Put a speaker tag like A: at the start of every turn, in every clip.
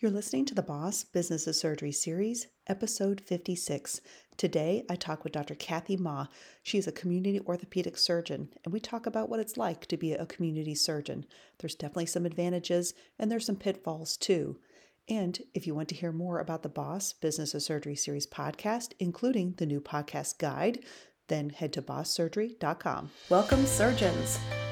A: You're listening to the Boss Business of Surgery series, episode 56. Today, I talk with Dr. Kathy Ma. She's a community orthopedic surgeon, and we talk about what it's like to be a community surgeon. There's definitely some advantages, and there's some pitfalls too. And if you want to hear more about the Boss Business of Surgery series podcast, including the new podcast guide, then head to bosssurgery.com. Welcome, surgeons.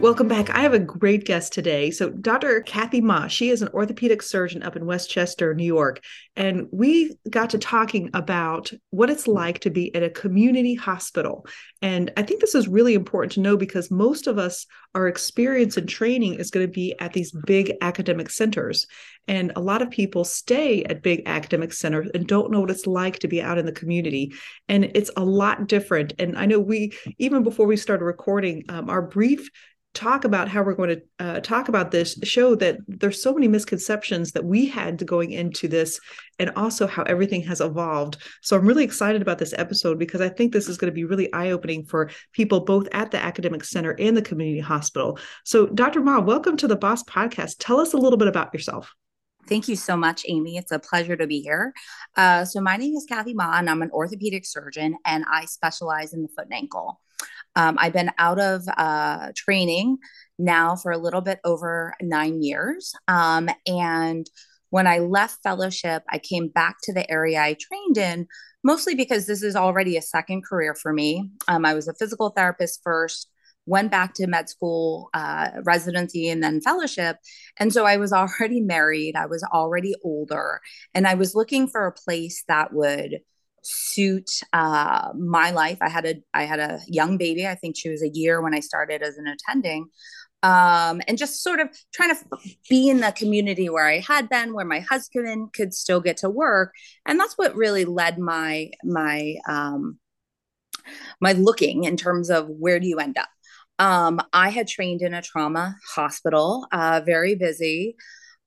A: Welcome back. I have a great guest today. So, Dr. Kathy Ma, she is an orthopedic surgeon up in Westchester, New York. And we got to talking about what it's like to be at a community hospital. And I think this is really important to know because most of us, our experience and training is going to be at these big academic centers. And a lot of people stay at big academic centers and don't know what it's like to be out in the community. And it's a lot different. And I know we, even before we started recording, um, our brief talk about how we're going to uh, talk about this show that there's so many misconceptions that we had going into this and also how everything has evolved so i'm really excited about this episode because i think this is going to be really eye-opening for people both at the academic center and the community hospital so dr ma welcome to the boss podcast tell us a little bit about yourself
B: Thank you so much, Amy. It's a pleasure to be here. Uh, so, my name is Kathy Ma, and I'm an orthopedic surgeon, and I specialize in the foot and ankle. Um, I've been out of uh, training now for a little bit over nine years. Um, and when I left fellowship, I came back to the area I trained in, mostly because this is already a second career for me. Um, I was a physical therapist first, went back to med school, uh, residency, and then fellowship. And so I was already married, I was already older, and I was looking for a place that would suit uh, my life. I had a I had a young baby. I think she was a year when I started as an attending, um, and just sort of trying to be in the community where I had been, where my husband could still get to work, and that's what really led my my um, my looking in terms of where do you end up. Um, I had trained in a trauma hospital, uh, very busy,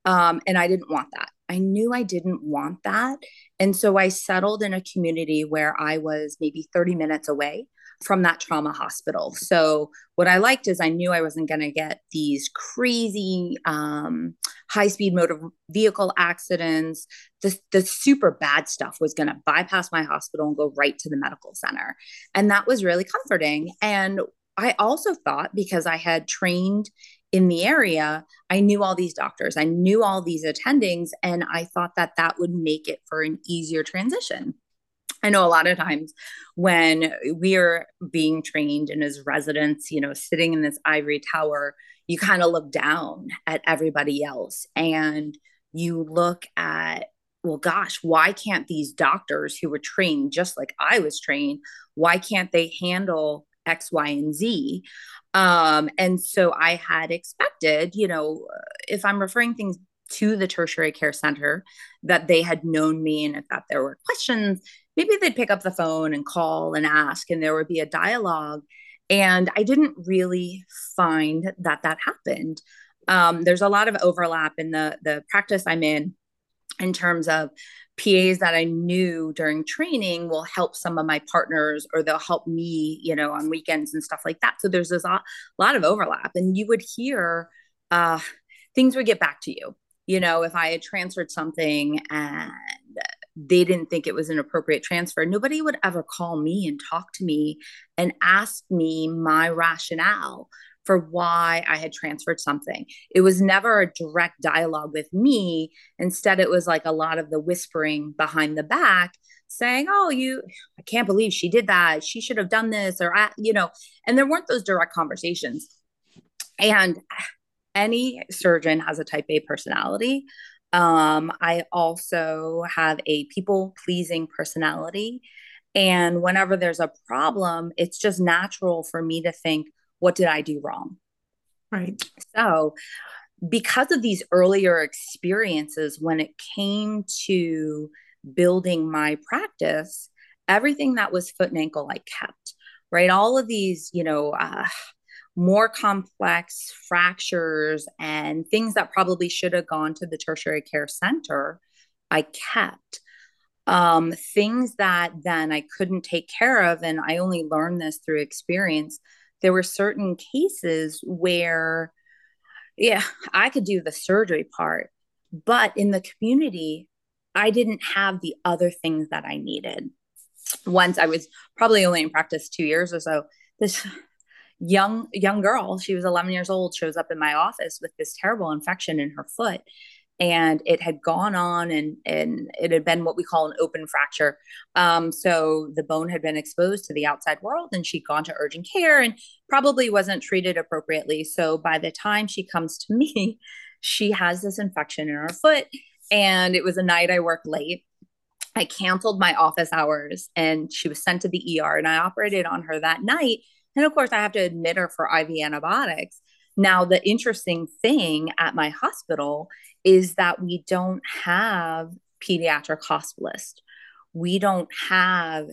B: um, and I didn't want that. I knew I didn't want that. And so I settled in a community where I was maybe 30 minutes away from that trauma hospital. So what I liked is I knew I wasn't going to get these crazy um, high speed motor vehicle accidents. The, the super bad stuff was going to bypass my hospital and go right to the medical center. And that was really comforting. And I also thought because I had trained in the area, I knew all these doctors, I knew all these attendings, and I thought that that would make it for an easier transition. I know a lot of times when we are being trained and as residents, you know, sitting in this ivory tower, you kind of look down at everybody else and you look at, well, gosh, why can't these doctors who were trained just like I was trained, why can't they handle X, Y, and Z? Um, and so I had expected, you know, if I'm referring things to the tertiary care center, that they had known me and if that there were questions, maybe they'd pick up the phone and call and ask, and there would be a dialogue. And I didn't really find that that happened. Um, there's a lot of overlap in the the practice I'm in in terms of PAs that I knew during training will help some of my partners or they'll help me, you know, on weekends and stuff like that. So there's this a lot of overlap. And you would hear uh, things would get back to you. You know, if I had transferred something and they didn't think it was an appropriate transfer, nobody would ever call me and talk to me and ask me my rationale for why I had transferred something. It was never a direct dialogue with me. Instead, it was like a lot of the whispering behind the back saying, Oh, you, I can't believe she did that. She should have done this, or, you know, and there weren't those direct conversations. And any surgeon has a type A personality. Um, I also have a people pleasing personality. And whenever there's a problem, it's just natural for me to think, what did I do wrong?
A: Right.
B: So, because of these earlier experiences, when it came to building my practice, everything that was foot and ankle I kept, right? All of these, you know, uh, more complex fractures and things that probably should have gone to the tertiary care center, I kept. Um, things that then I couldn't take care of, and I only learned this through experience. There were certain cases where, yeah, I could do the surgery part, but in the community, I didn't have the other things that I needed. Once I was probably only in practice two years or so, this young young girl she was 11 years old shows up in my office with this terrible infection in her foot and it had gone on and and it had been what we call an open fracture. Um, so the bone had been exposed to the outside world and she'd gone to urgent care and probably wasn't treated appropriately. So by the time she comes to me she has this infection in her foot and it was a night i worked late. I canceled my office hours and she was sent to the er and i operated on her that night. And of course, I have to admit her for IV antibiotics. Now, the interesting thing at my hospital is that we don't have pediatric hospitalists. We don't have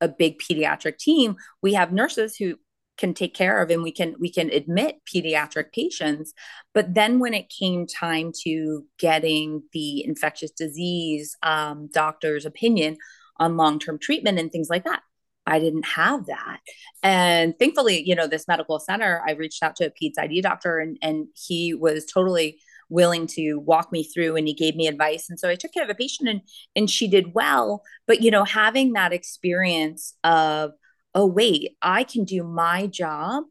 B: a big pediatric team. We have nurses who can take care of and we can we can admit pediatric patients but then when it came time to getting the infectious disease um, doctor's opinion on long-term treatment and things like that I didn't have that. And thankfully, you know, this medical center, I reached out to a PEDS ID doctor and, and he was totally willing to walk me through and he gave me advice. And so I took care of a patient and, and she did well. But, you know, having that experience of, oh, wait, I can do my job,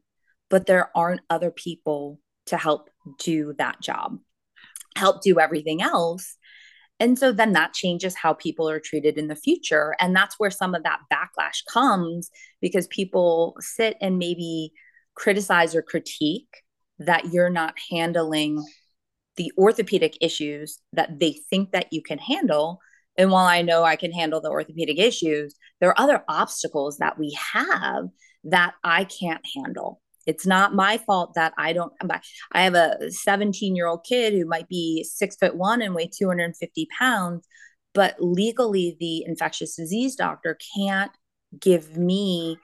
B: but there aren't other people to help do that job, help do everything else and so then that changes how people are treated in the future. And that's where some of that backlash comes because people sit and maybe criticize or critique that you're not handling the orthopedic issues that they think that you can handle. And while I know I can handle the orthopedic issues, there are other obstacles that we have that I can't handle. It's not my fault that I don't. I have a 17 year old kid who might be six foot one and weigh 250 pounds, but legally, the infectious disease doctor can't give me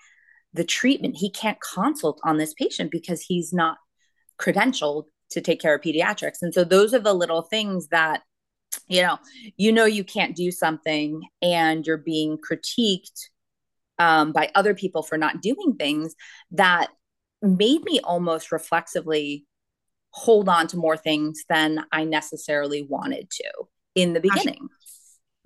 B: the treatment. He can't consult on this patient because he's not credentialed to take care of pediatrics. And so, those are the little things that you know you know you can't do something and you're being critiqued um, by other people for not doing things that made me almost reflexively hold on to more things than I necessarily wanted to in the beginning.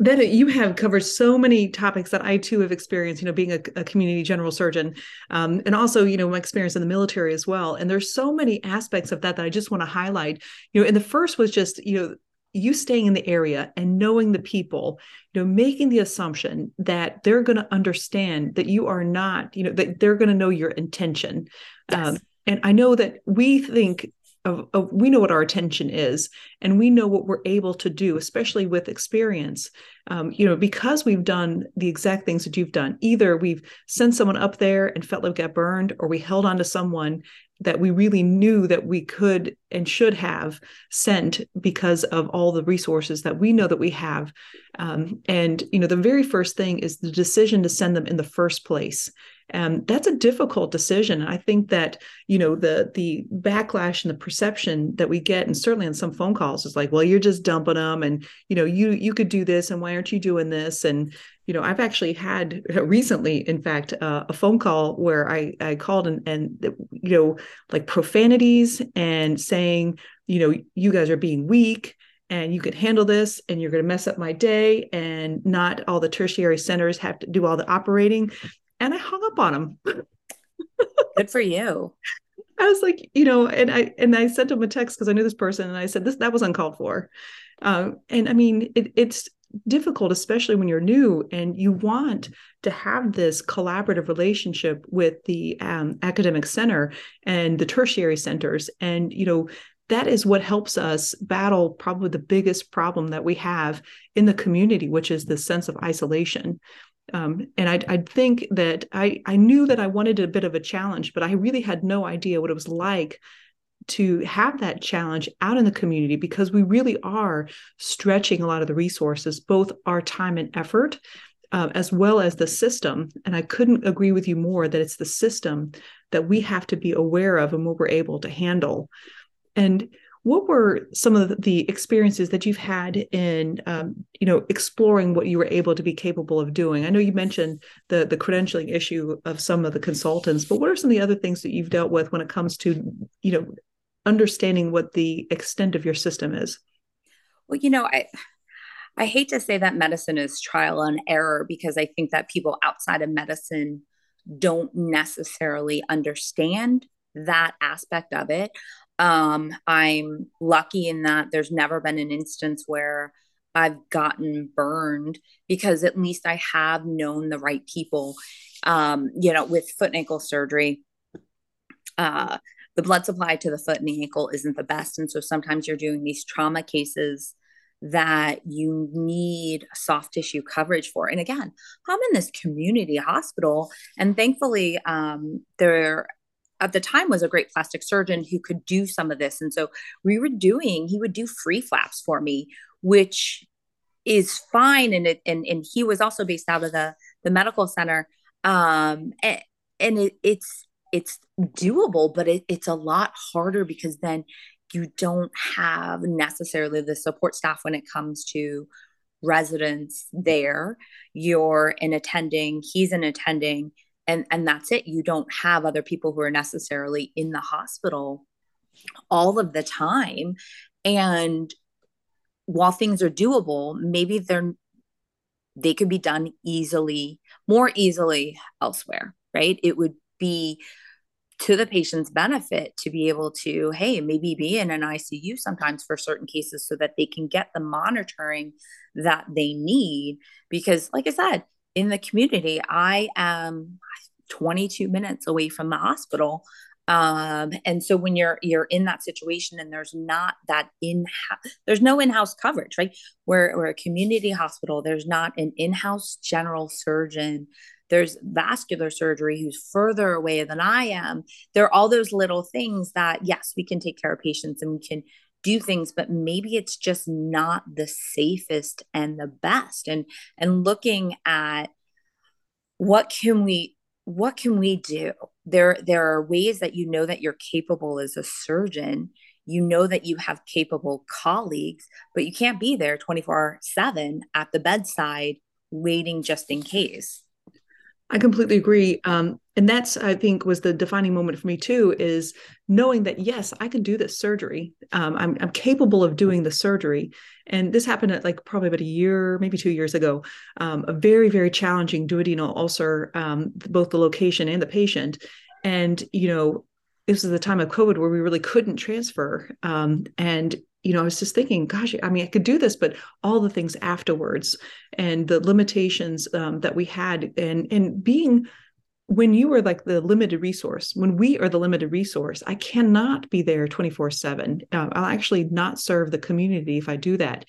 A: Then you have covered so many topics that I too have experienced, you know, being a, a community general surgeon, um, and also, you know, my experience in the military as well. And there's so many aspects of that that I just want to highlight. You know, and the first was just, you know, you staying in the area and knowing the people you know making the assumption that they're going to understand that you are not you know that they're going to know your intention yes. um, and i know that we think of, of, we know what our attention is and we know what we're able to do especially with experience. Um, you know because we've done the exact things that you've done either we've sent someone up there and felt like got burned or we held on to someone that we really knew that we could and should have sent because of all the resources that we know that we have. Um, and you know the very first thing is the decision to send them in the first place and that's a difficult decision. I think that you know the the backlash and the perception that we get and certainly on some phone calls is like well you're just dumping them and you know you you could do this and why aren't you doing this? And you know i've actually had recently in fact uh, a phone call where i i called and and you know like profanities and saying you know you guys are being weak and you could handle this and you're going to mess up my day and not all the tertiary centers have to do all the operating and I hung up on him.
B: Good for you.
A: I was like, you know, and I and I sent him a text because I knew this person, and I said this that was uncalled for. Um, and I mean, it, it's difficult, especially when you're new and you want to have this collaborative relationship with the um, academic center and the tertiary centers, and you know. That is what helps us battle probably the biggest problem that we have in the community, which is the sense of isolation. Um, and I, I think that I, I knew that I wanted a bit of a challenge, but I really had no idea what it was like to have that challenge out in the community because we really are stretching a lot of the resources, both our time and effort. uh, as well as the system. And I couldn't agree with you more that it's the system that we have to be aware of and what we're able to handle. And what were some of the experiences that you've had in um, you know exploring what you were able to be capable of doing i know you mentioned the the credentialing issue of some of the consultants but what are some of the other things that you've dealt with when it comes to you know understanding what the extent of your system is
B: well you know i I hate to say that medicine is trial and error because I think that people outside of medicine don't necessarily understand that aspect of it. Um, I'm lucky in that there's never been an instance where I've gotten burned because at least I have known the right people. Um, you know, with foot and ankle surgery, uh, the blood supply to the foot and the ankle isn't the best. And so sometimes you're doing these trauma cases that you need soft tissue coverage for. And again, I'm in this community hospital, and thankfully, um, there at the time was a great plastic surgeon who could do some of this. And so we were doing, he would do free flaps for me, which is fine. And it, and, and he was also based out of the, the medical center. Um, and, and it, it's, it's doable, but it, it's a lot harder because then you don't have necessarily the support staff when it comes to residents there. You're an attending, he's an attending, and, and that's it. You don't have other people who are necessarily in the hospital all of the time. And while things are doable, maybe they're they could be done easily, more easily elsewhere, right? It would be to the patient's benefit to be able to, hey, maybe be in an ICU sometimes for certain cases so that they can get the monitoring that they need. Because, like I said, in the community, I am 22 minutes away from the hospital. Um, and so when you're you're in that situation and there's not that in there's no in-house coverage, right? Where we're a community hospital, there's not an in-house general surgeon there's vascular surgery who's further away than I am. There are all those little things that, yes, we can take care of patients and we can do things but maybe it's just not the safest and the best. And and looking at what can we what can we do? There there are ways that you know that you're capable as a surgeon. You know that you have capable colleagues but you can't be there 24 7 at the bedside waiting just in case
A: I completely agree. Um, and that's, I think, was the defining moment for me too, is knowing that, yes, I can do this surgery. Um, I'm, I'm capable of doing the surgery. And this happened at like probably about a year, maybe two years ago. Um, a very, very challenging duodenal ulcer, um, both the location and the patient. And, you know, this is the time of COVID where we really couldn't transfer. Um, and you know, I was just thinking, gosh, I mean, I could do this, but all the things afterwards and the limitations um, that we had, and and being when you were like the limited resource, when we are the limited resource, I cannot be there twenty four seven. Uh, I'll actually not serve the community if I do that.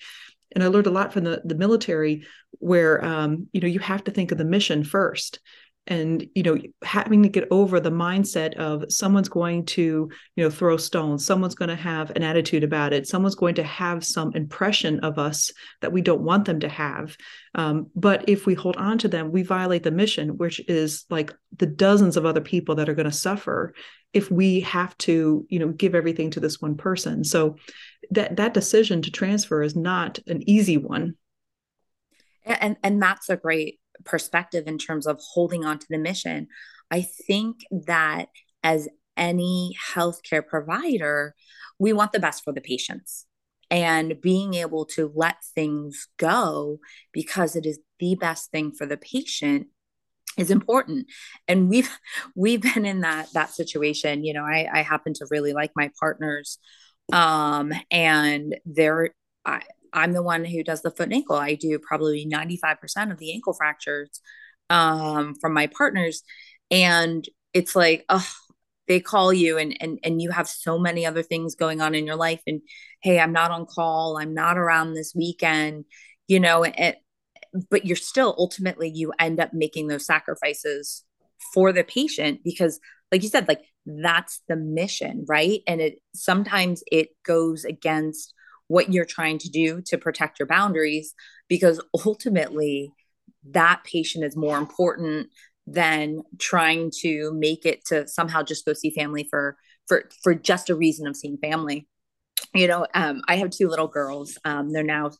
A: And I learned a lot from the the military, where um, you know you have to think of the mission first and you know having to get over the mindset of someone's going to you know throw stones someone's going to have an attitude about it someone's going to have some impression of us that we don't want them to have. Um, but if we hold on to them we violate the mission which is like the dozens of other people that are going to suffer if we have to you know give everything to this one person. So that that decision to transfer is not an easy one.
B: And and that's a great perspective in terms of holding on to the mission. I think that as any healthcare provider, we want the best for the patients and being able to let things go because it is the best thing for the patient is important and we've we've been in that that situation you know i i happen to really like my partners um and they're I, I'm the one who does the foot and ankle. I do probably 95% of the ankle fractures um, from my partners. And it's like, oh, they call you and, and and you have so many other things going on in your life. And hey, I'm not on call. I'm not around this weekend, you know, it, but you're still ultimately you end up making those sacrifices for the patient because like you said, like that's the mission, right? And it sometimes it goes against what you're trying to do to protect your boundaries because ultimately that patient is more important than trying to make it to somehow just go see family for for for just a reason of seeing family. You know um, i have two little girls um, they're now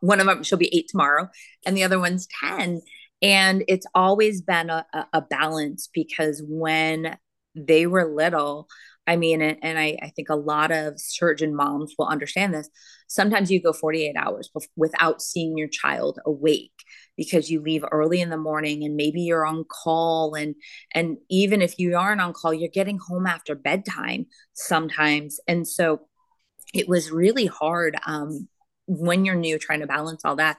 B: one of them she'll be eight tomorrow and the other one's 10 and it's always been a, a balance because when they were little i mean and, I, I think a lot of surgeon moms will understand this. Sometimes you go 48 hours without seeing your child awake because you leave early in the morning and maybe you're on call and and even if you aren't on call you're getting home after bedtime sometimes. And so it was really hard um, when you're new trying to balance all that.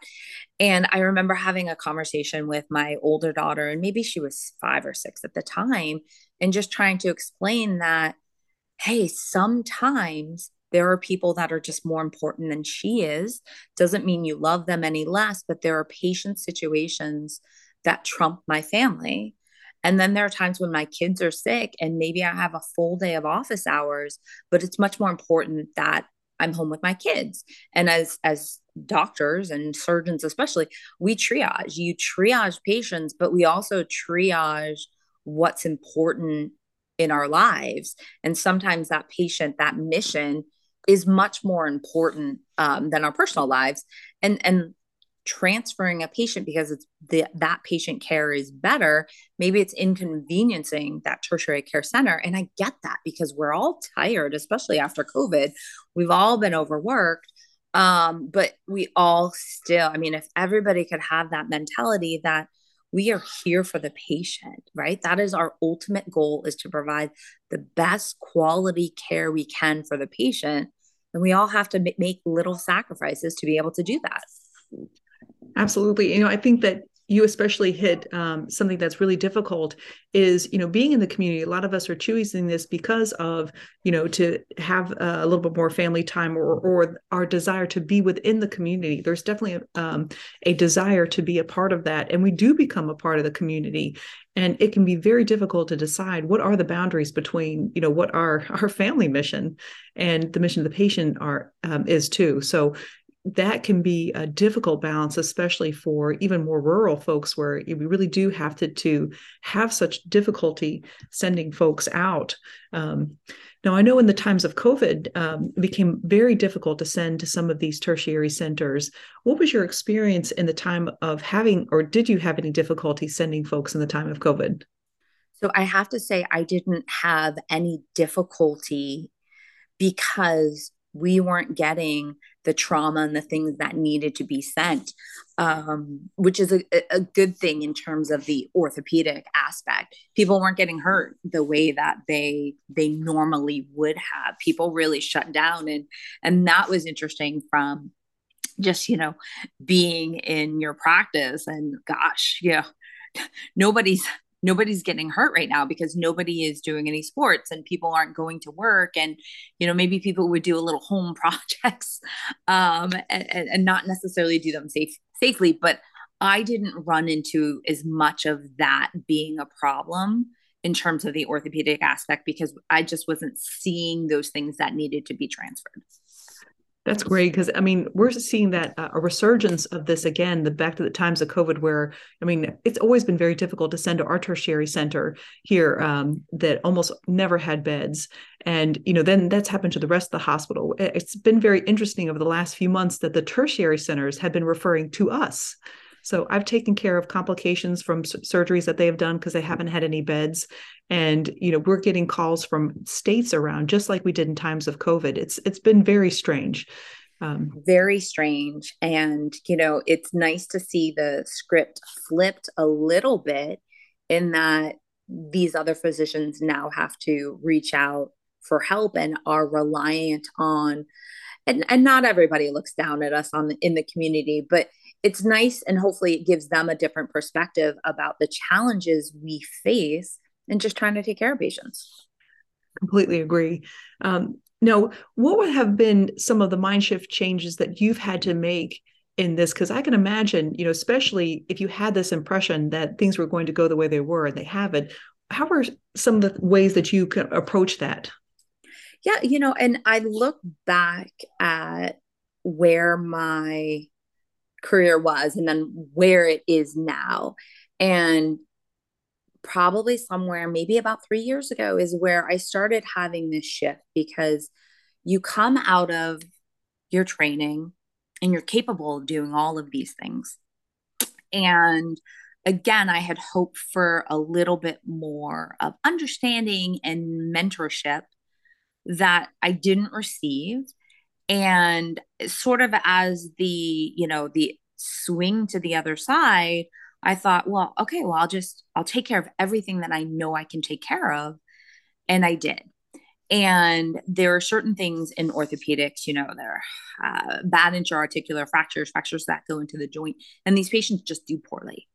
B: And i remember having a conversation with my older daughter and maybe she was five or six at the time and just trying to explain that hey sometimes there are people that are just more important than she is. Doesn't mean you love them any less but there are patient situations that trump my family. And then there are times when my kids are sick and maybe i have a full day of office hours but it's much more important that i'm home with my kids. And as as doctors and surgeons especially we triage. You triage patients but we also triage what's important in our lives. And sometimes that patient that mission is much more important um, than our personal lives. And and transferring a patient because it's the that patient care is better maybe it's inconveniencing that tertiary care center. And i get that because we're all tired especially after covid. We've all been overworked um, but we all still i mean if everybody could have that mentality that we are here for the patient right? That is our ultimate goal is to provide the best quality care we can for the patient. And we all have to make little sacrifices to be able to do that.
A: Absolutely. You know i think that you especially hit um, something that's really difficult is you know being in the community. A lot of us are choosing this because of you know to have a little bit more family time or, or our desire to be within the community. There's definitely a, um, a desire to be a part of that and we do become a part of the community and it can be very difficult to decide what are the boundaries between you know what our our family mission and the mission of the patient are um, is too. So that can be a difficult balance, especially for even more rural folks where we really do have to, to have such difficulty sending folks out. Um, now, I know in the times of COVID, um, it became very difficult to send to some of these tertiary centers. What was your experience in the time of having, or did you have any difficulty sending folks in the time of COVID?
B: So I have to say, I didn't have any difficulty because we weren't getting the trauma and the things that needed to be sent, um, which is a, a, good thing in terms of the orthopedic aspect. People weren't getting hurt the way that they they normally would have. People really shut down, and and that was interesting from just you know being in your practice. And gosh, yeah, nobody's nobody's getting hurt right now because nobody is doing any sports and people aren't going to work and you know maybe people would do a little home projects um, and, and not necessarily do them safe safely but i didn't run into as much of that being a problem in terms of the orthopedic aspect because i just wasn't seeing those things that needed to be transferred
A: that's great because I mean we're seeing that uh, a resurgence of this again. The back to the times of COVID, where I mean it's always been very difficult to send to our tertiary center here um, that almost never had beds, and you know then that's happened to the rest of the hospital. It's been very interesting over the last few months that the tertiary centers have been referring to us so I've taken care of complications from surgeries that they have done because they haven't had any beds. And you know, we're getting calls from states around just like we did in times of COVID. It's it's been very strange.
B: Um, very strange. And you know, it's nice to see the script flipped a little bit in that these other physicians now have to reach out for help and are reliant on and, and not everybody looks down at us on in the community but it's nice and hopefully it gives them a different perspective about the challenges we face and just trying to take care of patients.
A: Completely agree. Um, now what would have been some of the mind shift changes that you've had to make in this? Because i can imagine you know especially if you had this impression that things were going to go the way they were and they haven't how are some of the ways that you can approach that?
B: Yeah you know and i look back at where my career was and then where it is now. And probably somewhere, maybe about three years ago, is where I started having this shift because you come out of your training and you're capable of doing all of these things. And again, I had hoped for a little bit more of understanding and mentorship that I didn't receive. And sort of as the, you know, the swing to the other side, I thought, well, okay, well, I'll just, I'll take care of everything that I know I can take care of. And I did. And there are certain things in orthopedics, you know, there are uh, bad intra-articular fractures, fractures that go into the joint, and these patients just do poorly.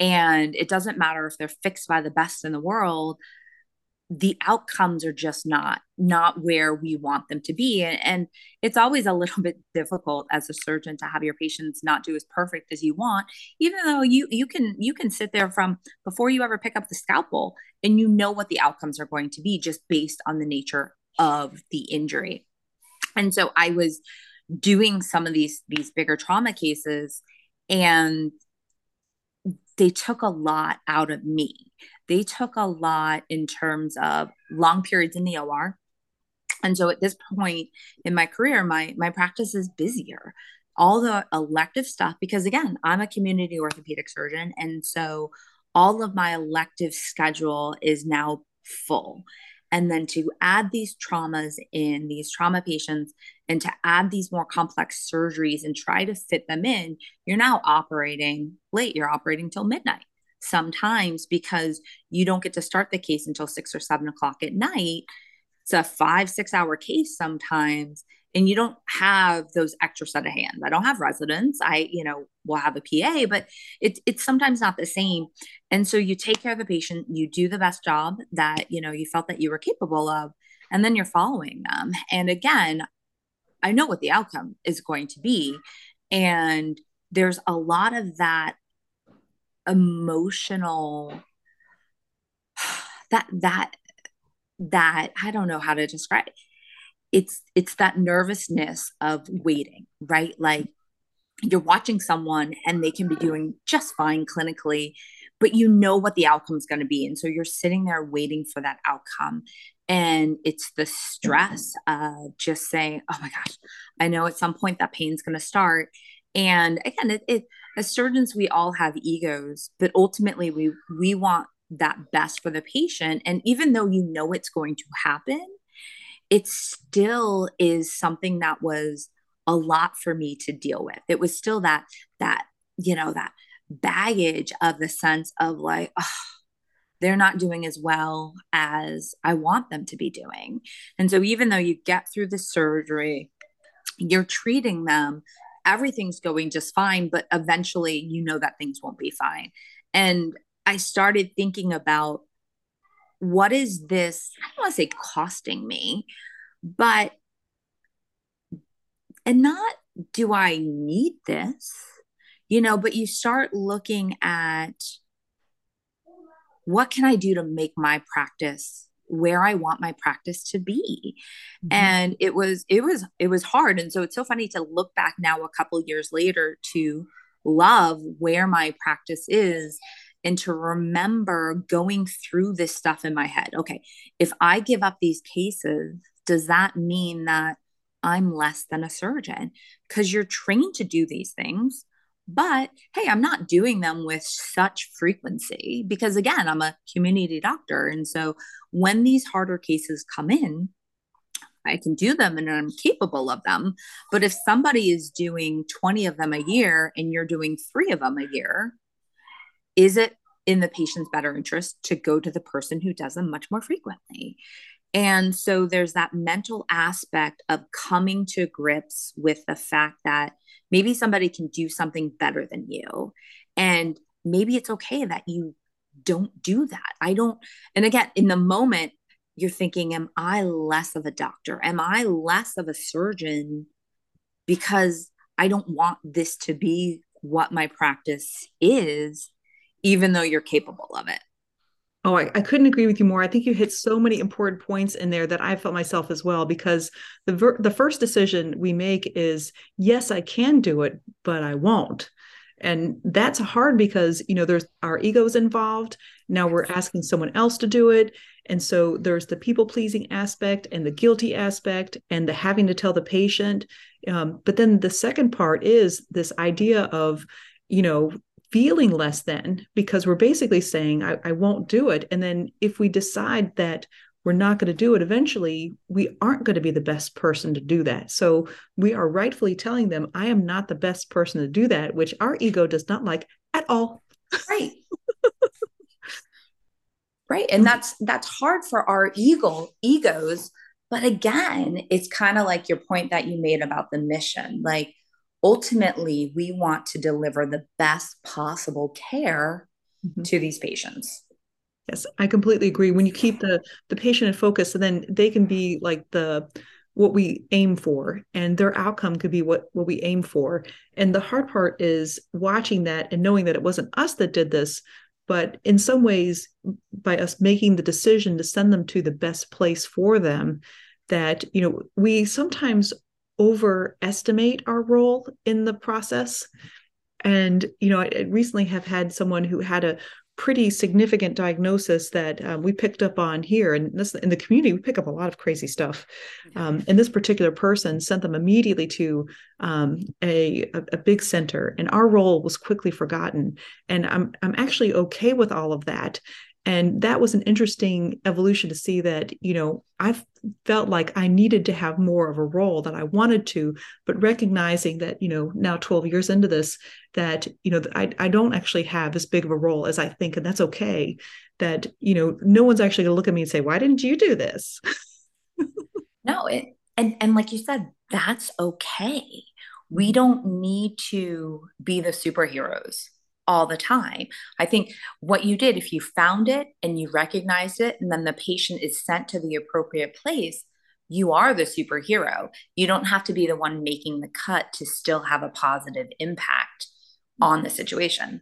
B: And it doesn't matter if they're fixed by the best in the world, the outcomes are just not not where we want them to be. And, and, it's always a little bit difficult as a surgeon to have your patients not do as perfect as you want even though you you can you can sit there from before you ever pick up the scalpel and you know what the outcomes are going to be just based on the nature of the injury. And so i was doing some of these these bigger trauma cases and they took a lot out of me they took a lot in terms of long periods in the OR. And so at this point in my career, my my practice is busier. All the elective stuff, because again, I'm a community orthopedic surgeon. And so all of my elective schedule is now full. And then to add these traumas in, these trauma patients, and to add these more complex surgeries and try to fit them in, you're now operating late. You're operating till midnight sometimes because you don't get to start the case until six or seven o'clock at night. It's a five, six hour case sometimes, and you don't have those extra set of hands. I don't have residents. I, you know, will have a PA, but it's it's sometimes not the same. And so you take care of the patient, you do the best job that you know you felt that you were capable of, and then you're following them. And again, I know what the outcome is going to be. And there's a lot of that emotional that that that I don't know how to describe it. It's it's that nervousness of waiting, right? Like you're watching someone and they can be doing just fine clinically, but you know what the outcome is going to be. And so you're sitting there waiting for that outcome. And it's the stress of just saying, oh my gosh, I know at some point that pain's going to start. And again, it, it as surgeons we all have egos but ultimately we we want that best for the patient and even though you know it's going to happen it still is something that was a lot for me to deal with it was still that that you know that baggage of the sense of like oh, they're not doing as well as I want them to be doing. And so even though you get through the surgery, you're treating them everything's going just fine, but eventually you know that things won't be fine. And I started thinking about what is this? I don't want to say costing me, but, and not do I need this, you know, but you start looking at what can I do to make my practice where I want my practice to be. Mm-hmm. And it was it was it was hard and so it's so funny to look back now a couple years later to love where my practice is and to remember going through this stuff in my head. Okay, if I give up these cases, does that mean that I'm less than a surgeon? Because you're trained to do these things. But hey, I'm not doing them with such frequency because, again, I'm a community doctor. And so when these harder cases come in, I can do them and I'm capable of them. But if somebody is doing 20 of them a year and you're doing three of them a year, is it in the patient's better interest to go to the person who does them much more frequently? And so there's that mental aspect of coming to grips with the fact that maybe somebody can do something better than you. And maybe it's okay that you don't do that. I don't, and again, in the moment, you're thinking, am I less of a doctor? Am I less of a surgeon because I don't want this to be what my practice is, even though you're capable of it?
A: Oh, I, I, couldn't agree with you more. I think you hit so many important points in there that I felt myself as well. Because the ver- the first decision we make is yes, I can do it, but I won't, and that's hard because you know there's our egos involved. Now we're asking someone else to do it, and so there's the people pleasing aspect and the guilty aspect and the having to tell the patient. Um, but then the second part is this idea of you know feeling less than because we're basically saying, I, I won't do it. And then if we decide that we're not going to do it eventually, we aren't going to be the best person to do that. So we are rightfully telling them, I am not the best person to do that, which our ego does not like at all.
B: Right. right. And that's that's hard for our ego egos. But again, it's kind of like your point that you made about the mission. Like ultimately we want to deliver the best possible care mm-hmm. to these patients.
A: Yes i completely agree. When you keep the the patient in focus then they can be like the what we aim for and their outcome could be what what we aim for. And the hard part is watching that and knowing that it wasn't us that did this but in some ways by us making the decision to send them to the best place for them that you know we sometimes overestimate our role in the process. And you know i, recently have had someone who had a pretty significant diagnosis that um, we picked up on here. And this in the community we pick up a lot of crazy stuff. Um, and this particular person sent them immediately to um, a, a big center. And our role was quickly forgotten. And i'm i'm actually okay with all of that and that was an interesting evolution to see that you know i felt like i needed to have more of a role that i wanted to but recognizing that you know now 12 years into this that you know i, I don't actually have as big of a role as i think and that's okay. That you know no one's actually going to look at me and say why didn't you do this?
B: No it, and and like you said that's okay. We don't need to be the superheroes all the time. I think what you did, if you found it and you recognized it, and then the patient is sent to the appropriate place, you are the superhero. You don't have to be the one making the cut to still have a positive impact on the situation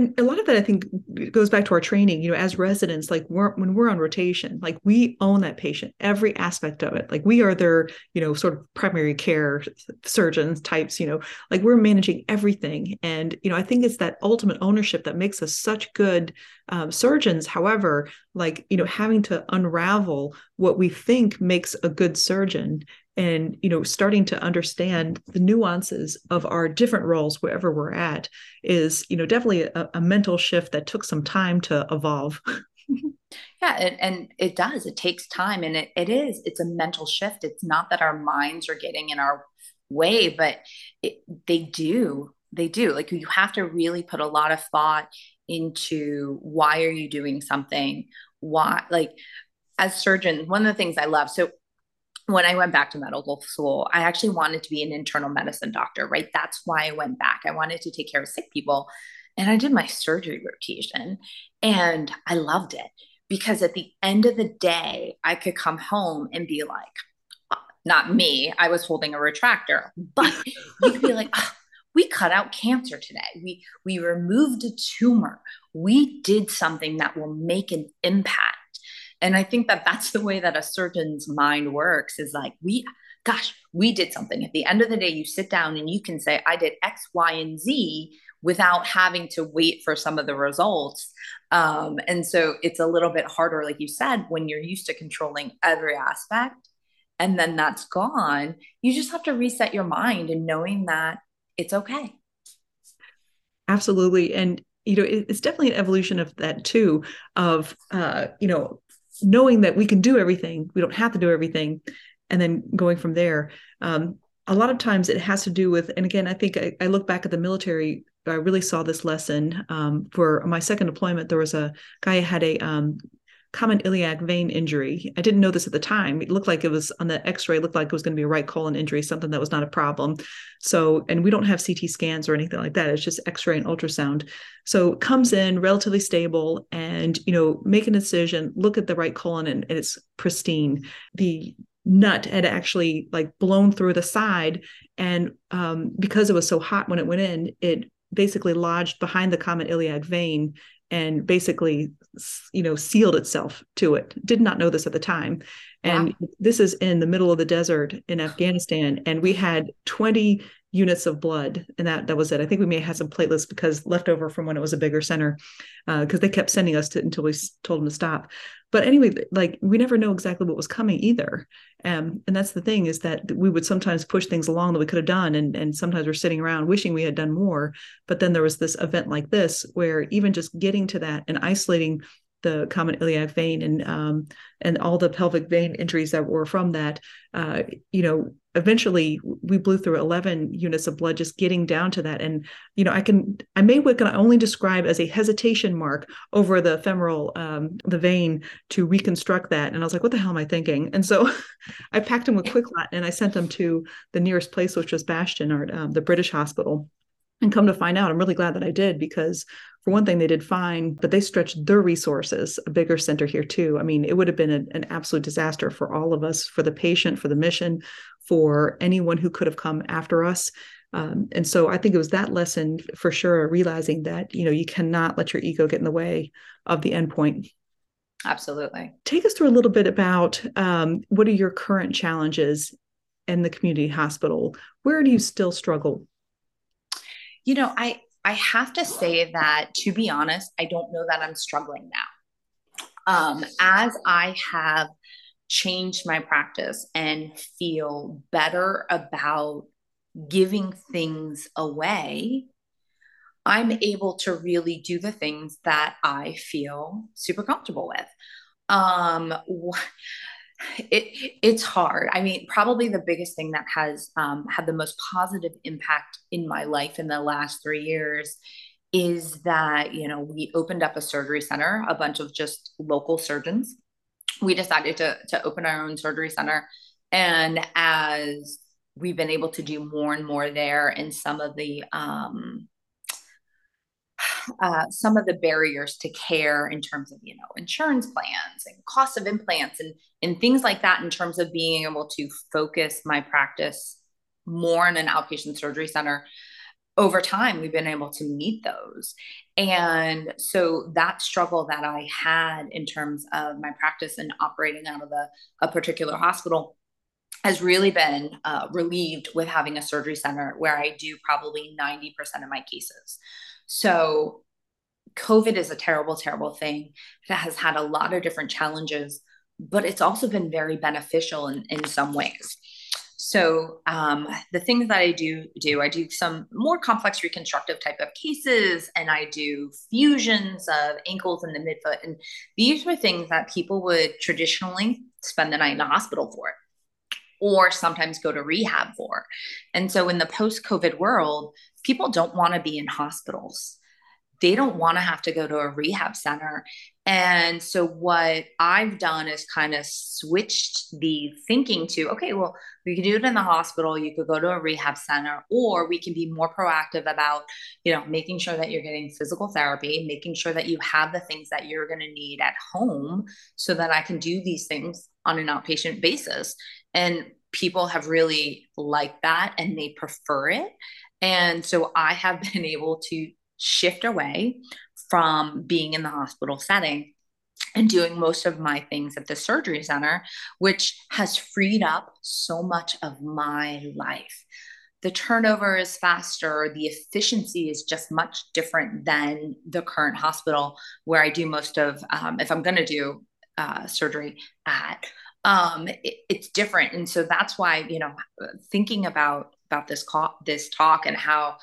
A: and a lot of that i think goes back to our training you know as residents like we're, when we're on rotation like we own that patient every aspect of it. Like we are their you know sort of primary care surgeons types you know like we're managing everything. And you know i think it's that ultimate ownership that makes us such good um, surgeons. However like you know having to unravel what we think makes a good surgeon and you know starting to understand the nuances of our different roles wherever we're at is you know definitely a, a mental shift that took some time to evolve.
B: Yeah and, and it does. It takes time and it, it is. It's a mental shift. It's not that our minds are getting in our way but it, they do. They do. Like you have to really put a lot of thought into why are you doing something? Why like as surgeons one of the things i love so when I went back to medical school, I actually wanted to be an internal medicine doctor, right? That's why I went back. I wanted to take care of sick people. And I did my surgery rotation and I loved it because at the end of the day, I could come home and be like, uh, not me, I was holding a retractor, but you could be like, oh, we cut out cancer today. We we removed a tumor. We did something that will make an impact and I think that that's the way that a surgeon's mind works is like, we, gosh, we did something. At the end of the day, you sit down and you can say, I did X, Y, and Z without having to wait for some of the results. Um, and so it's a little bit harder, like you said, when you're used to controlling every aspect and then that's gone. You just have to reset your mind and knowing that it's okay.
A: Absolutely. And you know it's definitely an evolution of that too of uh you know knowing that we can do everything, we don't have to do everything, and then going from there. Um, a lot of times it has to do with, and again, I think I, I look back at the military. I really saw this lesson um, for my second deployment. There was a guy had a um, common iliac vein injury. I didn't know this at the time. It looked like it was on the x-ray, it looked like it was going to be a right colon injury, something that was not a problem. So, and we don't have CT scans or anything like that. It's just x-ray and ultrasound. So comes in relatively stable and, you know, make a decision, look at the right colon and, and it's pristine. The nut had actually like blown through the side and um, because it was so hot when it went in it basically lodged behind the common iliac vein and basically you know sealed itself to it. Did not know this at the time. And wow. this is in the middle of the desert in afghanistan and we had 20 units of blood and that that was it. I think we may have had some platelets because leftover from when it was a bigger center because uh, they kept sending us to until we told them to stop but anyway like we never know exactly what was coming either um, and that's the thing is that we would sometimes push things along that we could have done and and sometimes we're sitting around wishing we had done more but then there was this event like this where even just getting to that and isolating the common iliac vein and um, and all the pelvic vein injuries that were from that. Uh, you know, eventually we blew through 11 units of blood just getting down to that. And you know, I can I may what can I only describe as a hesitation mark over the femoral um, the vein to reconstruct that. And I was like, what the hell am I thinking? And so I packed him with QuikClot and I sent him to the nearest place, which was Bastion or um, the British hospital and come to find out, I'm really glad that I did because, for one thing, they did fine, but they stretched their resources, a bigger center here too. I mean, it would have been a, an absolute disaster for all of us, for the patient, for the mission, for anyone who could have come after us. Um, and so I think it was that lesson for sure, realizing that, you know, you cannot let your ego get in the way of the endpoint.
B: Absolutely.
A: Take us through a little bit about um, what are your current challenges in the community hospital? Where do you still struggle
B: you know, I I have to say that to be honest, I don't know that I'm struggling now. Um, as I have changed my practice and feel better about giving things away, I'm able to really do the things that I feel super comfortable with. Um, it it's hard. I mean, probably the biggest thing that has um, had the most positive impact in my life in the last three years is that you know we opened up a surgery center, a bunch of just local surgeons. We decided to to open our own surgery center, and as we've been able to do more and more there, and some of the um, uh, some of the barriers to care in terms of you know insurance plans and cost of implants and and things like that in terms of being able to focus my practice more in an outpatient surgery center over time we've been able to meet those and so that struggle that i had in terms of my practice and operating out of a, a particular hospital has really been uh, relieved with having a surgery center where i do probably 90% of my cases so, COVID is a terrible, terrible thing. It has had a lot of different challenges, but it's also been very beneficial in, in some ways. So um, the things that I do do, I do some more complex reconstructive type of cases, and I do fusions of ankles and the midfoot, and these were things that people would traditionally spend the night in the hospital for, or sometimes go to rehab for. And so in the post-COVID world, people don't want to be in hospitals they don't want to have to go to a rehab center. And so, what I've done is kind of switched the thinking to okay, well, we can do it in the hospital, you could go to a rehab center, or we can be more proactive about, you know, making sure that you're getting physical therapy, making sure that you have the things that you're going to need at home so that I can do these things on an outpatient basis. And people have really liked that and they prefer it. And so I have been able to shift away from being in the hospital setting and doing most of my things at the surgery center, which has freed up so much of my life. The turnover is faster, the efficiency is just much different than the current hospital where I do most of, um, if I'm going to do uh, surgery at. Um, it, it's different, and so that's why you know thinking about about this call, this talk and how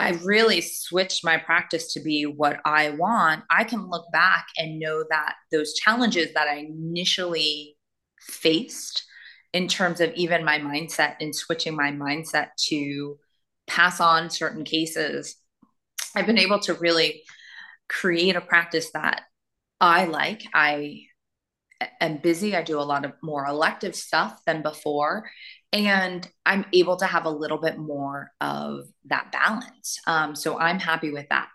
B: I really switched my practice to be what I want, I can look back and know that those challenges that I initially faced in terms of even my mindset and switching my mindset to pass on certain cases, I've been able to really create a practice that I like. I am busy. I do a lot of more elective stuff than before and i'm able to have a little bit more of that balance. Um, so i'm happy with that.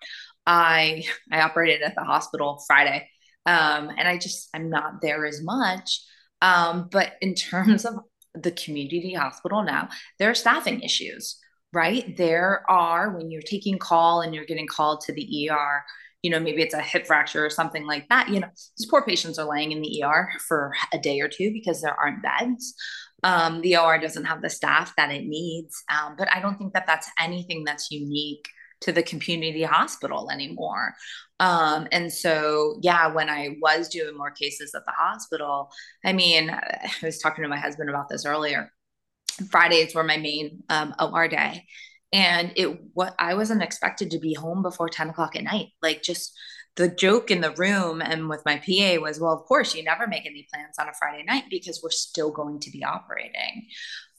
B: I i operated at the hospital friday um, and i just i'm not there as much. Um, but in terms of the community hospital now there are staffing issues right? There are when you're taking call and you're getting called to the er you know, maybe it's a hip fracture or something like that, you know, these poor patients are laying in the ER for a day or two because there aren't beds. Um, the OR doesn't have the staff that it needs. Um, but I don't think that that's anything that's unique to the community hospital anymore. Um, and so, yeah, when I was doing more cases at the hospital, I mean, I was talking to my husband about this earlier. Fridays were my main um, OR day. And it what I wasn't expected to be home before 10 o'clock at night. Like just the joke in the room and with my PA was, well, of course, you never make any plans on a Friday night because we're still going to be operating.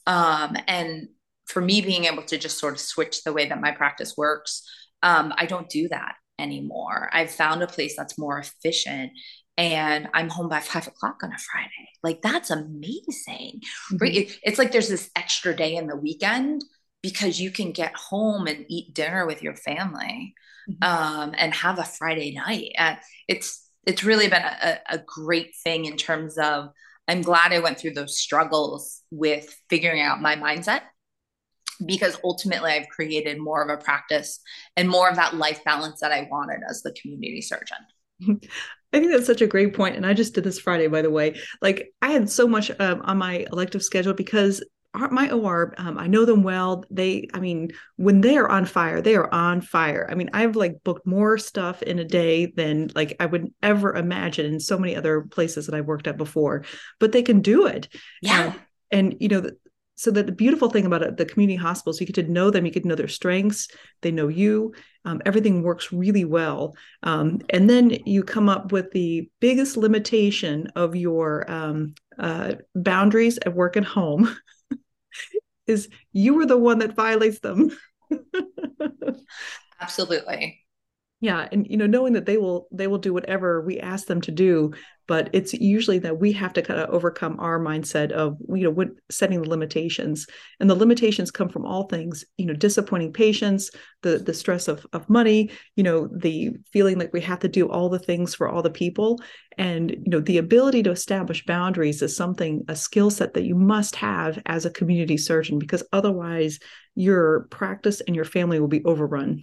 B: Um, and for me being able to just sort of switch the way that my practice works, um, I don't do that anymore. I've found a place that's more efficient and I'm home by five o'clock on a Friday. Like that's amazing. Mm-hmm. Right? It's like there's this extra day in the weekend because you can get home and eat dinner with your family. Um, and have a Friday night. Uh, it's it's really been a, a great thing in terms of I'm glad I went through those struggles with figuring out my mindset because ultimately I've created more of a practice and more of that life balance that I wanted as the community surgeon.
A: I think that's such a great point. And I just did this Friday, by the way. Like I had so much um, on my elective schedule because my OR, um, I know them well. They, I mean, when they are on fire, they are on fire. I mean, I've like booked more stuff in a day than like I would ever imagine in so many other places that I've worked at before, but they can do it.
B: Yeah.
A: Uh, and, you know, so that the beautiful thing about it, the community hospitals, you get to know them, you get to know their strengths, they know you, um, everything works really well. Um, and then you come up with the biggest limitation of your um, uh, boundaries at work and home. is you were the one that violates them.
B: Absolutely.
A: Yeah, and you know, knowing that they will they will do whatever we ask them to do, but it's usually that we have to kind of overcome our mindset of you know what setting the limitations, and the limitations come from all things, you know, disappointing patients, the the stress of of money, you know, the feeling like we have to do all the things for all the people, and you know, the ability to establish boundaries is something a skill set that you must have as a community surgeon because otherwise your practice and your family will be overrun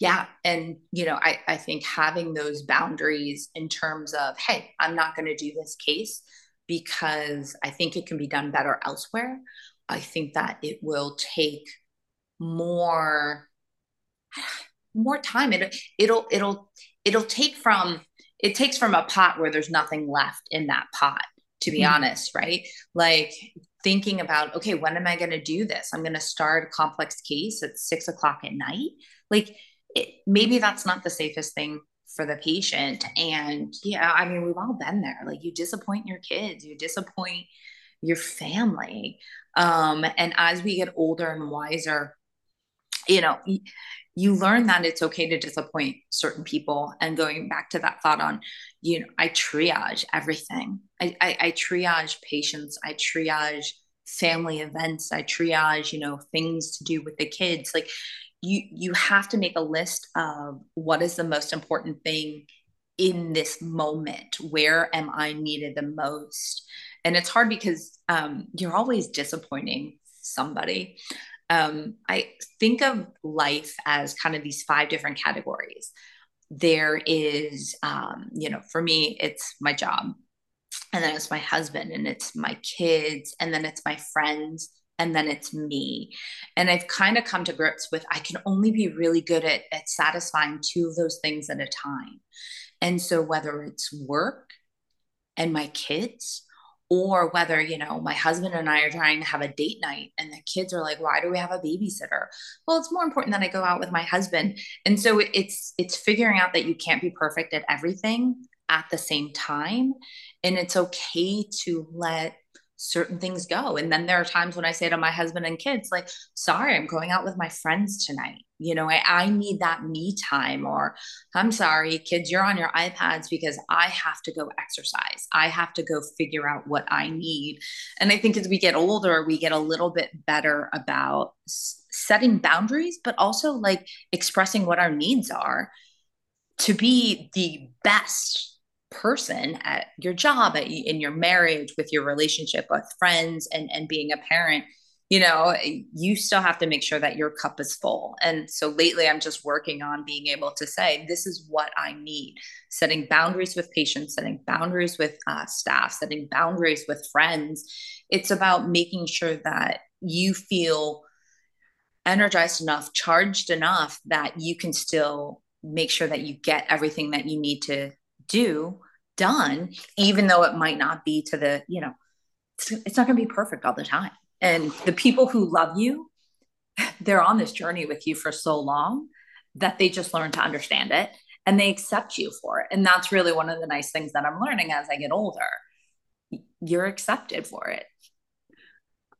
B: yeah and you know i i think having those boundaries in terms of hey i'm not going to do this case because i think it can be done better elsewhere i think that it will take more more time. It, it'll it'll it'll take from it takes from a pot where there's nothing left in that pot to be mm-hmm. honest right? Like thinking about okay when am i going to do this? I'm going to start a complex case at six o'clock at night? Like it, maybe that's not the safest thing for the patient. And yeah, I mean, we've all been there. Like you disappoint your kids, you disappoint your family. Um, and as we get older and wiser, you know, you learn that it's okay to disappoint certain people. And going back to that thought on, you know, I triage everything. I, I, I triage patients. I triage family events. I triage, you know, things to do with the kids. Like you you have to make a list of what is the most important thing in this moment. Where am i needed the most? And it's hard because um, you're always disappointing somebody. Um, i think of life as kind of these five different categories. There is um, you know for me it's my job and then it's my husband and it's my kids and then it's my friends and then it's me. And I've kind of come to grips with I can only be really good at, at satisfying two of those things at a time. And so whether it's work and my kids, or whether you know my husband and i are trying to have a date night and the kids are like why do we have a babysitter well it's more important that i go out with my husband and so it's it's figuring out that you can't be perfect at everything at the same time and it's okay to let certain things go. And then there are times when I say to my husband and kids, like, sorry, I'm going out with my friends tonight. You know, I, I need that me time, or I'm sorry, kids, you're on your iPads because I have to go exercise. I have to go figure out what I need. And I think as we get older, we get a little bit better about setting boundaries, but also like expressing what our needs are to be the best person at your job at, in your marriage with your relationship with friends and and being a parent you know, you still have to make sure that your cup is full. And so lately, I'm just working on being able to say, this is what I need setting boundaries with patients, setting boundaries with uh, staff, setting boundaries with friends. It's about making sure that you feel energized enough, charged enough that you can still make sure that you get everything that you need to do done, even though it might not be to the, you know, it's, it's not going to be perfect all the time. And the people who love you, they're on this journey with you for so long that they just learn to understand it and they accept you for it. And that's really one of the nice things that I'm learning as I get older. You're accepted for it.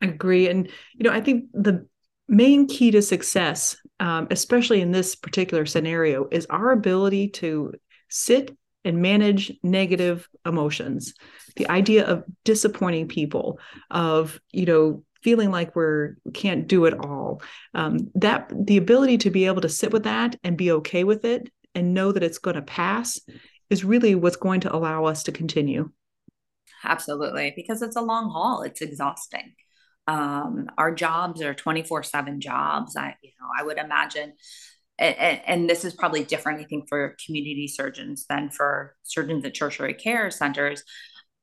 A: I agree. And, you know, I think the main key to success, um, especially in this particular scenario, is our ability to sit and manage negative emotions. The idea of disappointing people, of, you know, feeling like we're can't do it all um, that the ability to be able to sit with that and be okay with it and know that it's going to pass is really what's going to allow us to continue.
B: Absolutely because it's a long haul it's exhausting. Um, our jobs are 24 7 jobs. I you know i would imagine and, and, this is probably different i think for community surgeons than for surgeons at tertiary care centers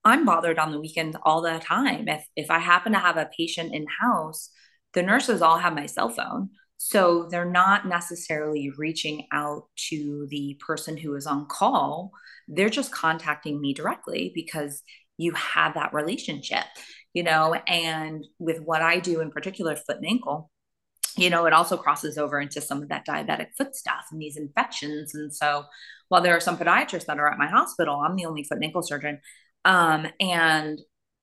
B: I'm bothered on the weekends all the time. If if I happen to have a patient in house, the nurses all have my cell phone. So they're not necessarily reaching out to the person who is on call. They're just contacting me directly because you have that relationship, you know, and with what I do in particular, foot and ankle, you know, it also crosses over into some of that diabetic foot stuff and these infections. And so while there are some podiatrists that are at my hospital, I'm the only foot and ankle surgeon. Um, and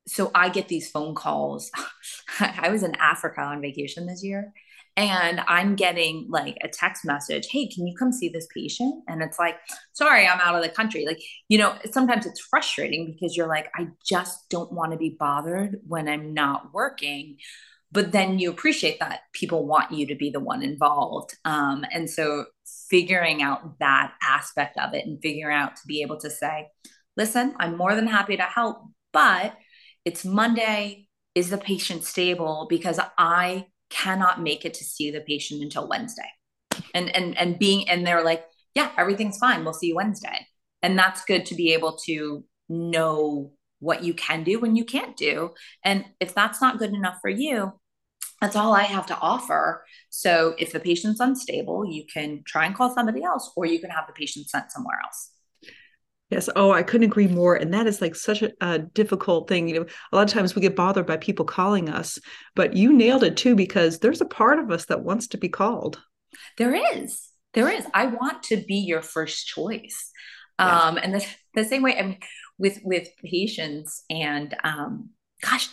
B: so I get these phone calls. I was in Africa on vacation this year and I'm getting like a text message, Hey, can you come see this patient? And it's like, sorry, I'm out of the country. Like, you know, sometimes it's frustrating because you're like, I just don't want to be bothered when I'm not working. But then you appreciate that people want you to be the one involved. Um, and so figuring out that aspect of it and figuring out to be able to say, listen, I'm more than happy to help, but it's Monday. Is the patient stable? Because I cannot make it to see the patient until Wednesday. And and and being and they're like, yeah, everything's fine. We'll see you Wednesday. And that's good to be able to know what you can do when you can't do. And if that's not good enough for you, that's all I have to offer. So if the patient's unstable, you can try and call somebody else, or you can have the patient sent somewhere else.
A: Yes. Oh, I couldn't agree more. And that is like such a, a, difficult thing. You know, a lot of times we get bothered by people calling us, but you nailed it too, because there's a part of us that wants to be called.
B: There is. There is. I want to be your first choice. Yeah. Um, and the, the same way I mean, with with patients and um, gosh,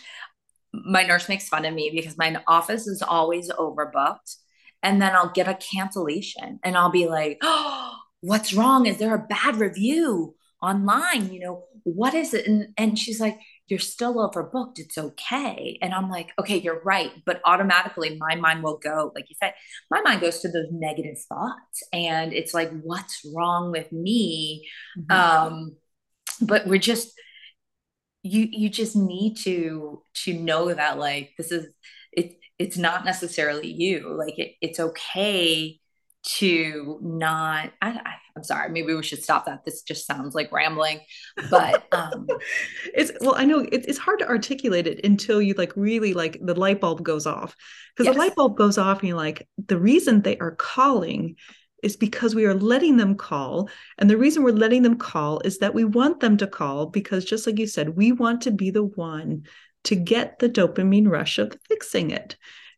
B: my nurse makes fun of me because my office is always overbooked. And then I'll get a cancellation and I'll be like, oh, what's wrong? Is there a bad review? online you know what is it and, and she's like you're still overbooked it's okay and i'm like okay you're right but automatically my mind will go like you said my mind goes to those negative thoughts and it's like what's wrong with me mm-hmm. um but we're just you you just need to to know that like this is it it's not necessarily you like it, it's okay to not I, I am sorry maybe we should stop that this just sounds like rambling but um
A: it's well i know it, it's hard to articulate it until you like really like the light bulb goes off because yes. the light bulb goes off and you're like the reason they are calling is because we are letting them call and the reason we're letting them call is that we want them to call because just like you said we want to be the one to get the dopamine rush of fixing it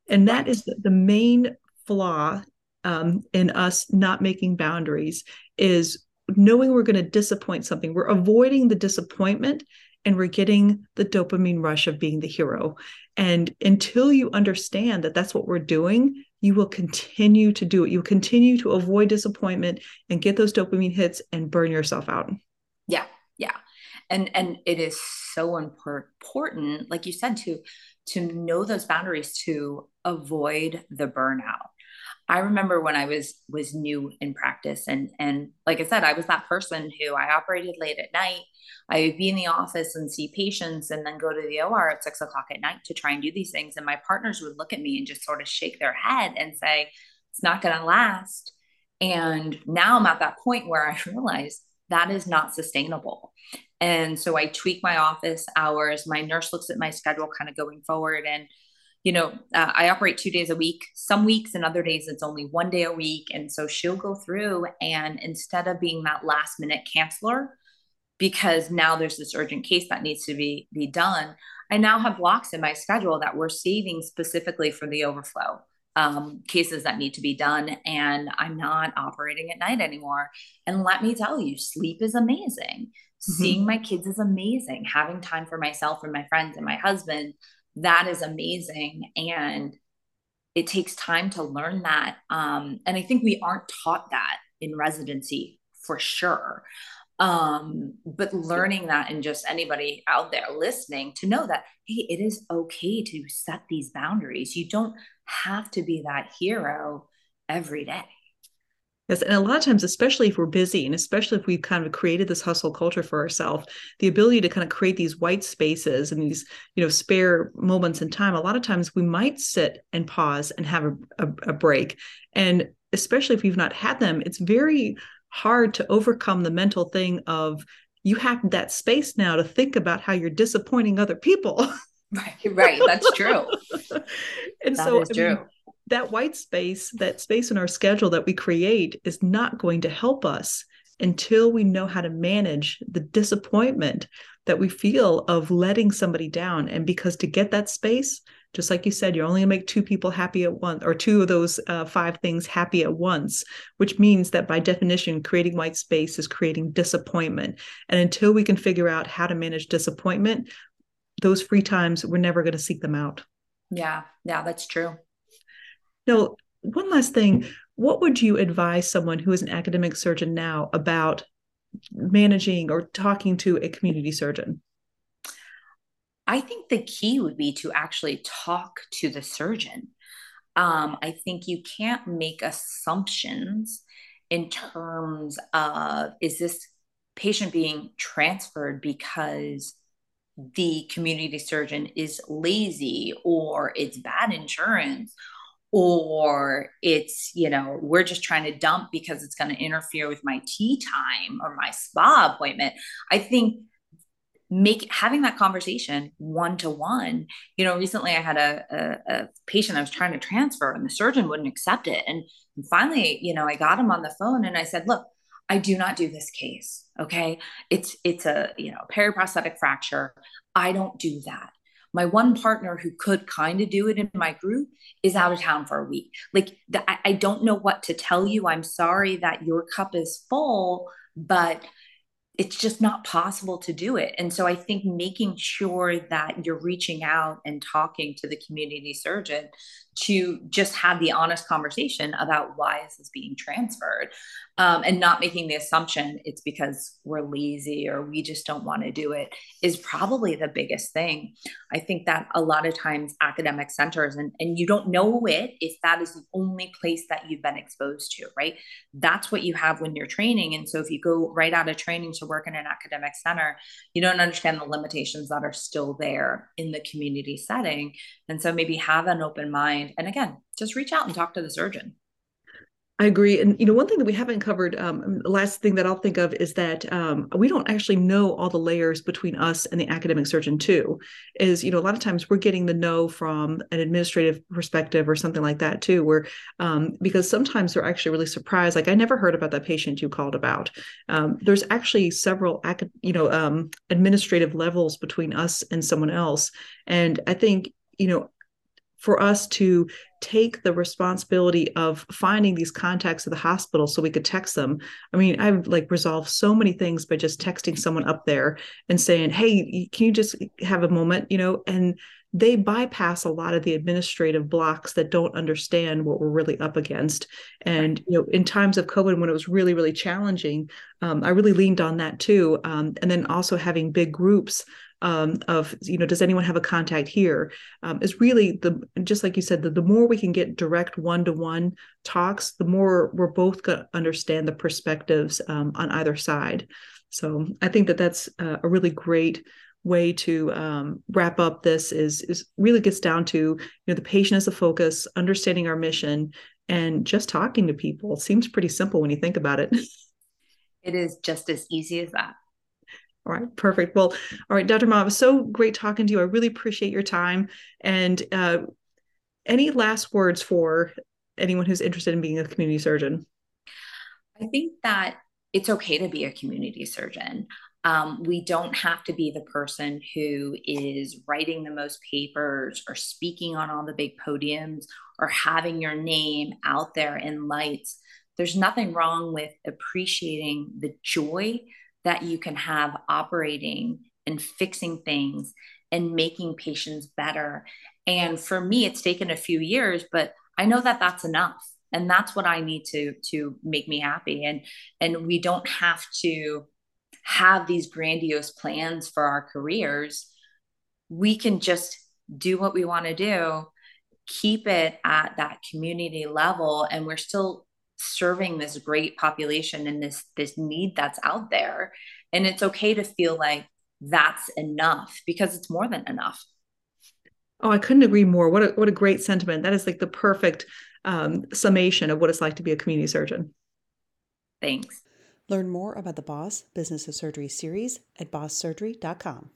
A: and that is the, main flaw um, in us not making boundaries is knowing we're going to disappoint something. We're avoiding the disappointment and we're getting the dopamine rush of being the hero. And until you understand that that's what we're doing, you will continue to do it. You'll continue to avoid disappointment and get those dopamine hits and burn yourself out.
B: Yeah. Yeah. And and it is so important like you said to to know those boundaries to avoid the burnout I remember when I was was new in practice and and like I said, I was that person who I operated late at night. I would be in the office and see patients and then go to the OR at six o'clock at night to try and do these things. And my partners would look at me and just sort of shake their head and say, it's not gonna last. And now I'm at that point where I realize that is not sustainable. And so I tweak my office hours. My nurse looks at my schedule kind of going forward and you know, uh, I operate two days a week. Some weeks and other days it's only one day a week. And so she'll go through and instead of being that last minute canceller, because now there's this urgent case that needs to be be done, I now have blocks in my schedule that we're saving specifically for the overflow um, cases that need to be done. And I'm not operating at night anymore. And let me tell you, sleep is amazing. Mm-hmm. Seeing my kids is amazing. Having time for myself and my friends and my husband that is amazing. And it takes time to learn that. Um, and i think we aren't taught that in residency for sure. Um, but learning that and just anybody out there listening to know that hey it is okay to set these boundaries. You don't have to be that hero every day
A: Yes, and a lot of times, especially if we're busy, and especially if we've kind of created this hustle culture for ourselves, the ability to kind of create these white spaces and these, you know, spare moments in time. A lot of times, we might sit and pause and have a, a, a break, and especially if we've not had them, it's very hard to overcome the mental thing of you have that space now to think about how you're disappointing other people.
B: Right, right. That's true.
A: and that so, is true. Mean, that white space, that space in our schedule that we create is not going to help us until we know how to manage the disappointment that we feel of letting somebody down. And because to get that space, just like you said, you're only going to make two people happy at once, or two of those uh, five things happy at once, which means that by definition, creating white space is creating disappointment. And until we can figure out how to manage disappointment, those free times, we're never going to seek them out.
B: Yeah, yeah, that's true.
A: Now, one last thing what would you advise someone who is an academic surgeon now about managing or talking to a community surgeon?
B: I think the key would be to actually talk to the surgeon. Um, I think you can't make assumptions in terms of is this patient being transferred because the community surgeon is lazy or it's bad insurance or it's you know we're just trying to dump because it's going to interfere with my tea time or my spa appointment. I think make having that conversation one to one you know recently i had a, a, a, patient i was trying to transfer and the surgeon wouldn't accept it. And finally you know i got him on the phone and i said look i do not do this case okay? It's it's a you know periprosthetic fracture. I don't do that my one partner who could kind of do it in my group is out of town for a week. Like, the, I, I don't know what to tell you. I'm sorry that your cup is full, but it's just not possible to do it. And so I think making sure that you're reaching out and talking to the community surgeon to just have the honest conversation about why is this being transferred um, and not making the assumption it's because we're lazy or we just don't want to do it is probably the biggest thing i think that a lot of times academic centers and, and you don't know it if that is the only place that you've been exposed to right that's what you have when you're training and so if you go right out of training to work in an academic center you don't understand the limitations that are still there in the community setting and so maybe have an open mind mind. And again, just reach out and talk to the surgeon.
A: I agree. And, you know, one thing that we haven't covered, um, last thing that I'll think of is that um, we don't actually know all the layers between us and the academic surgeon, too. Is, you know, a lot of times we're getting the no from an administrative perspective or something like that, too, where um, because sometimes they're actually really surprised. Like, I never heard about that patient you called about. Um, there's actually several, you know, um, administrative levels between us and someone else. And I think, you know, for us to take the responsibility of finding these contacts at the hospital so we could text them. I mean, I've like resolved so many things by just texting someone up there and saying, "Hey, can you just have a moment?" you know, and they bypass a lot of the administrative blocks that don't understand what we're really up against. And you know, in times of COVID, when it was really, really challenging, um, I really leaned on that too. Um, and then also having big groups um, of you know does anyone have a contact here? Um, is really the just like you said the, the more we can get direct one-to-one talks the more we're both going to understand the perspectives um, on either side. So i think that that's a really great way to um, wrap up this is is really gets down to you know the patient as a focus understanding our mission and just talking to people. It seems pretty simple when you think about it.
B: It is just as easy as that
A: all right, perfect. Well, all right, Dr. Ma, it was so great talking to you. I really appreciate your time. And uh, any last words for anyone who's interested in being a community surgeon?
B: I think that it's okay to be a community surgeon. Um, we don't have to be the person who is writing the most papers or speaking on all the big podiums or having your name out there in lights. There's nothing wrong with appreciating the joy that you can have operating and fixing things and making patients better. And for me, it's taken a few years, but I know that that's enough. And that's what I need to to make me happy. And and we don't have to have these grandiose plans for our careers. We can just do what we want to do, keep it at that community level, and we're still serving this great population and this this need that's out there. And it's okay to feel like that's enough because it's more than enough.
A: Oh i couldn't agree more. What a what a great sentiment. That is like the perfect um, summation of what it's like to be a community surgeon.
B: Thanks.
A: Learn more about the boss business of surgery series at bosssurgery.com